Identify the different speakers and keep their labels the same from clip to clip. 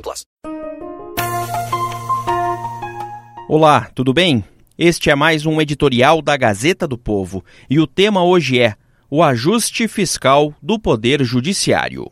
Speaker 1: plus.
Speaker 2: Olá, tudo bem? Este é mais um editorial da Gazeta do Povo e o tema hoje é o ajuste fiscal do Poder Judiciário.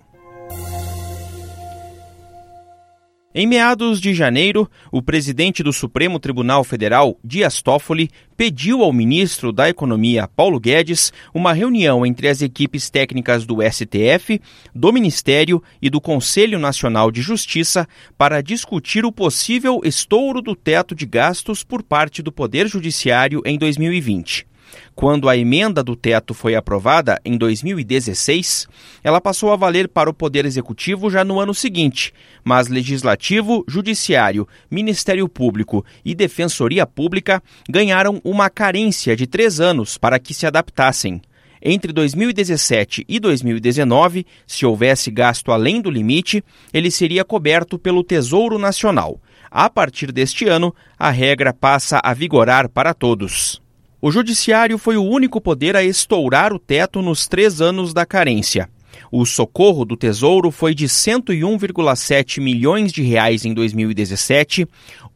Speaker 2: Em meados de janeiro, o presidente do Supremo Tribunal Federal, Dias Toffoli, pediu ao ministro da Economia, Paulo Guedes, uma reunião entre as equipes técnicas do STF, do Ministério e do Conselho Nacional de Justiça para discutir o possível estouro do teto de gastos por parte do Poder Judiciário em 2020. Quando a emenda do teto foi aprovada em 2016, ela passou a valer para o Poder Executivo já no ano seguinte, mas Legislativo, Judiciário, Ministério Público e Defensoria Pública ganharam uma carência de três anos para que se adaptassem. Entre 2017 e 2019, se houvesse gasto além do limite, ele seria coberto pelo Tesouro Nacional. A partir deste ano, a regra passa a vigorar para todos. O Judiciário foi o único poder a estourar o teto nos três anos da carência. O socorro do Tesouro foi de 101,7 milhões de reais em 2017,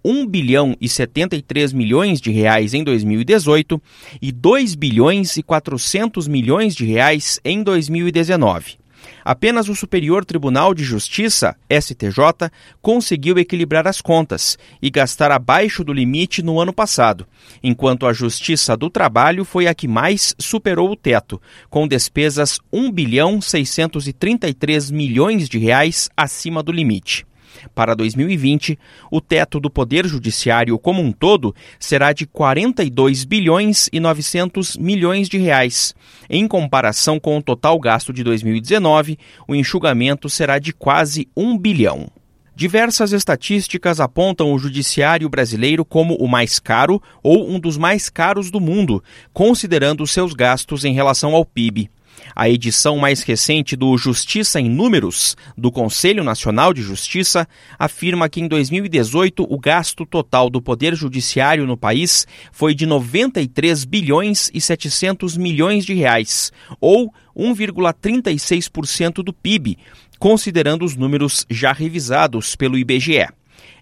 Speaker 2: 1 bilhão e 73 milhões de reais em 2018 e 2 bilhões e 400 milhões de reais em 2019. Apenas o Superior Tribunal de Justiça, STJ, conseguiu equilibrar as contas e gastar abaixo do limite no ano passado, enquanto a Justiça do Trabalho foi a que mais superou o teto, com despesas 1 bilhão 633 milhões de reais acima do limite. Para 2020, o teto do Poder Judiciário como um todo será de 42 bilhões e 900 milhões de reais. Em comparação com o total gasto de 2019, o enxugamento será de quase 1 bilhão. Diversas estatísticas apontam o judiciário brasileiro como o mais caro ou um dos mais caros do mundo, considerando seus gastos em relação ao PIB. A edição mais recente do Justiça em Números, do Conselho Nacional de Justiça, afirma que em 2018 o gasto total do Poder Judiciário no país foi de 93 bilhões e 700 milhões de reais, ou 1,36% do PIB, considerando os números já revisados pelo IBGE.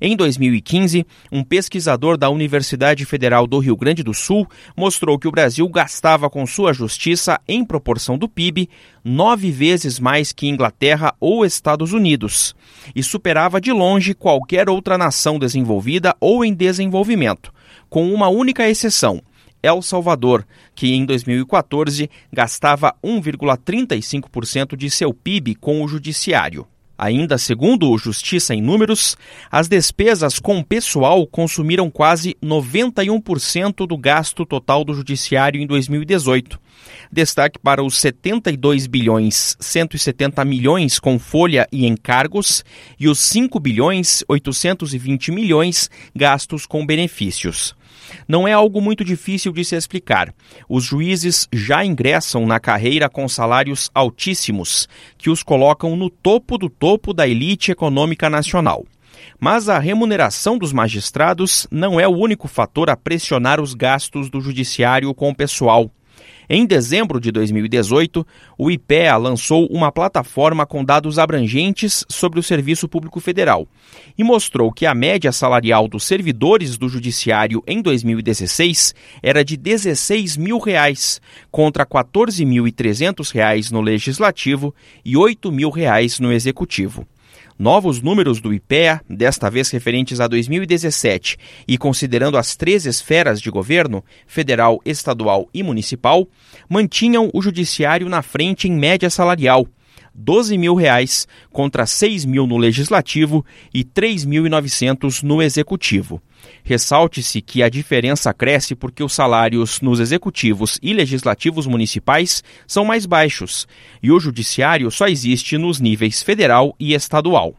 Speaker 2: Em 2015, um pesquisador da Universidade Federal do Rio Grande do Sul mostrou que o Brasil gastava com sua justiça, em proporção do PIB, nove vezes mais que Inglaterra ou Estados Unidos, e superava de longe qualquer outra nação desenvolvida ou em desenvolvimento, com uma única exceção. El Salvador, que em 2014 gastava 1,35% de seu PIB com o judiciário. Ainda segundo o Justiça em Números, as despesas com pessoal consumiram quase 91% do gasto total do Judiciário em 2018. Destaque para os 72 bilhões 170 milhões com folha e encargos e os 5 bilhões 820 milhões gastos com benefícios. Não é algo muito difícil de se explicar. Os juízes já ingressam na carreira com salários altíssimos, que os colocam no topo do topo da elite econômica nacional. Mas a remuneração dos magistrados não é o único fator a pressionar os gastos do judiciário com o pessoal. Em dezembro de 2018, o IPEA lançou uma plataforma com dados abrangentes sobre o Serviço Público Federal e mostrou que a média salarial dos servidores do Judiciário em 2016 era de 16 mil reais, contra 14.300 reais no Legislativo e 8 mil reais no Executivo. Novos números do IPEA, desta vez referentes a 2017 e considerando as três esferas de governo, federal, estadual e municipal, mantinham o judiciário na frente em média salarial, 12 mil reais contra 6 mil no legislativo e 3.900 no executivo. Ressalte-se que a diferença cresce porque os salários nos executivos e legislativos municipais são mais baixos e o judiciário só existe nos níveis federal e estadual.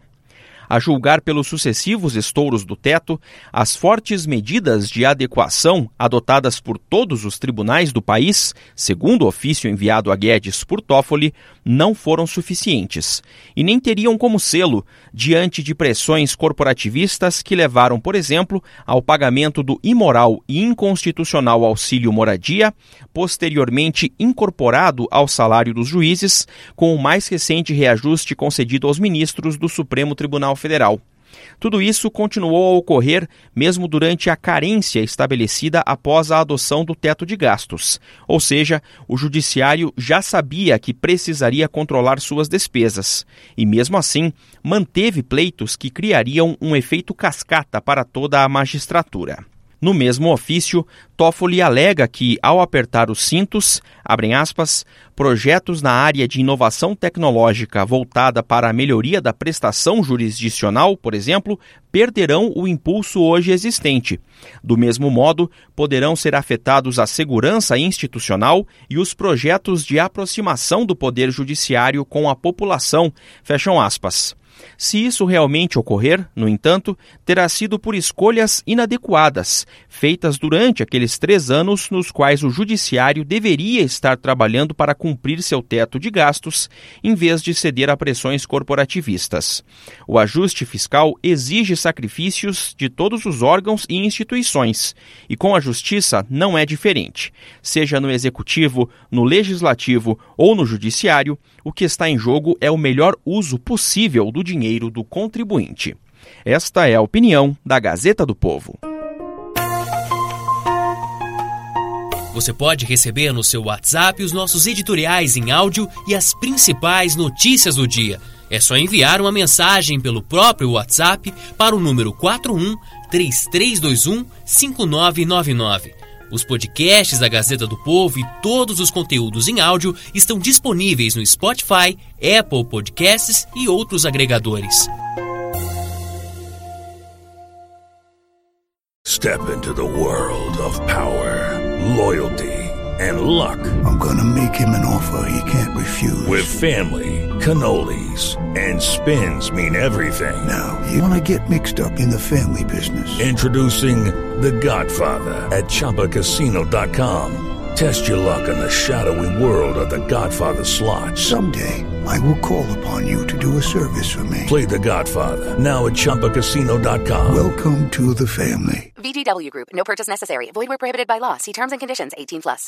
Speaker 2: A julgar pelos sucessivos estouros do teto, as fortes medidas de adequação adotadas por todos os tribunais do país, segundo o ofício enviado a Guedes por Toffoli, não foram suficientes e nem teriam como selo diante de pressões corporativistas que levaram, por exemplo, ao pagamento do imoral e inconstitucional auxílio moradia, posteriormente incorporado ao salário dos juízes, com o mais recente reajuste concedido aos ministros do Supremo Tribunal Federal. Tudo isso continuou a ocorrer mesmo durante a carência estabelecida após a adoção do teto de gastos. Ou seja, o judiciário já sabia que precisaria controlar suas despesas e, mesmo assim, manteve pleitos que criariam um efeito cascata para toda a magistratura. No mesmo ofício, Toffoli alega que, ao apertar os cintos, aspas, projetos na área de inovação tecnológica voltada para a melhoria da prestação jurisdicional, por exemplo, perderão o impulso hoje existente. Do mesmo modo, poderão ser afetados a segurança institucional e os projetos de aproximação do poder judiciário com a população, fecham aspas. Se isso realmente ocorrer, no entanto, terá sido por escolhas inadequadas, feitas durante aqueles três anos nos quais o Judiciário deveria estar trabalhando para cumprir seu teto de gastos, em vez de ceder a pressões corporativistas. O ajuste fiscal exige sacrifícios de todos os órgãos e instituições, e com a Justiça não é diferente. Seja no Executivo, no Legislativo ou no Judiciário, o que está em jogo é o melhor uso possível do dinheiro do contribuinte. Esta é a opinião da Gazeta do Povo.
Speaker 3: Você pode receber no seu WhatsApp os nossos editoriais em áudio e as principais notícias do dia. É só enviar uma mensagem pelo próprio WhatsApp para o número 41 3321 5999. Os podcasts da Gazeta do Povo e todos os conteúdos em áudio estão disponíveis no Spotify, Apple Podcasts e outros agregadores.
Speaker 4: Step into the world of power, loyalty and luck.
Speaker 5: I'm gonna make him an offer he can't refuse.
Speaker 4: With family, cannolis and spins mean everything.
Speaker 5: Now, you wanna get mixed up in the family business.
Speaker 4: Introducing The Godfather at ChumbaCasino.com. Test your luck in the shadowy world of The Godfather slot.
Speaker 5: Someday, I will call upon you to do a service for me.
Speaker 4: Play The Godfather now at ChumbaCasino.com.
Speaker 5: Welcome to the family.
Speaker 6: VGW Group. No purchase necessary. Void where prohibited by law. See terms and conditions. 18 plus.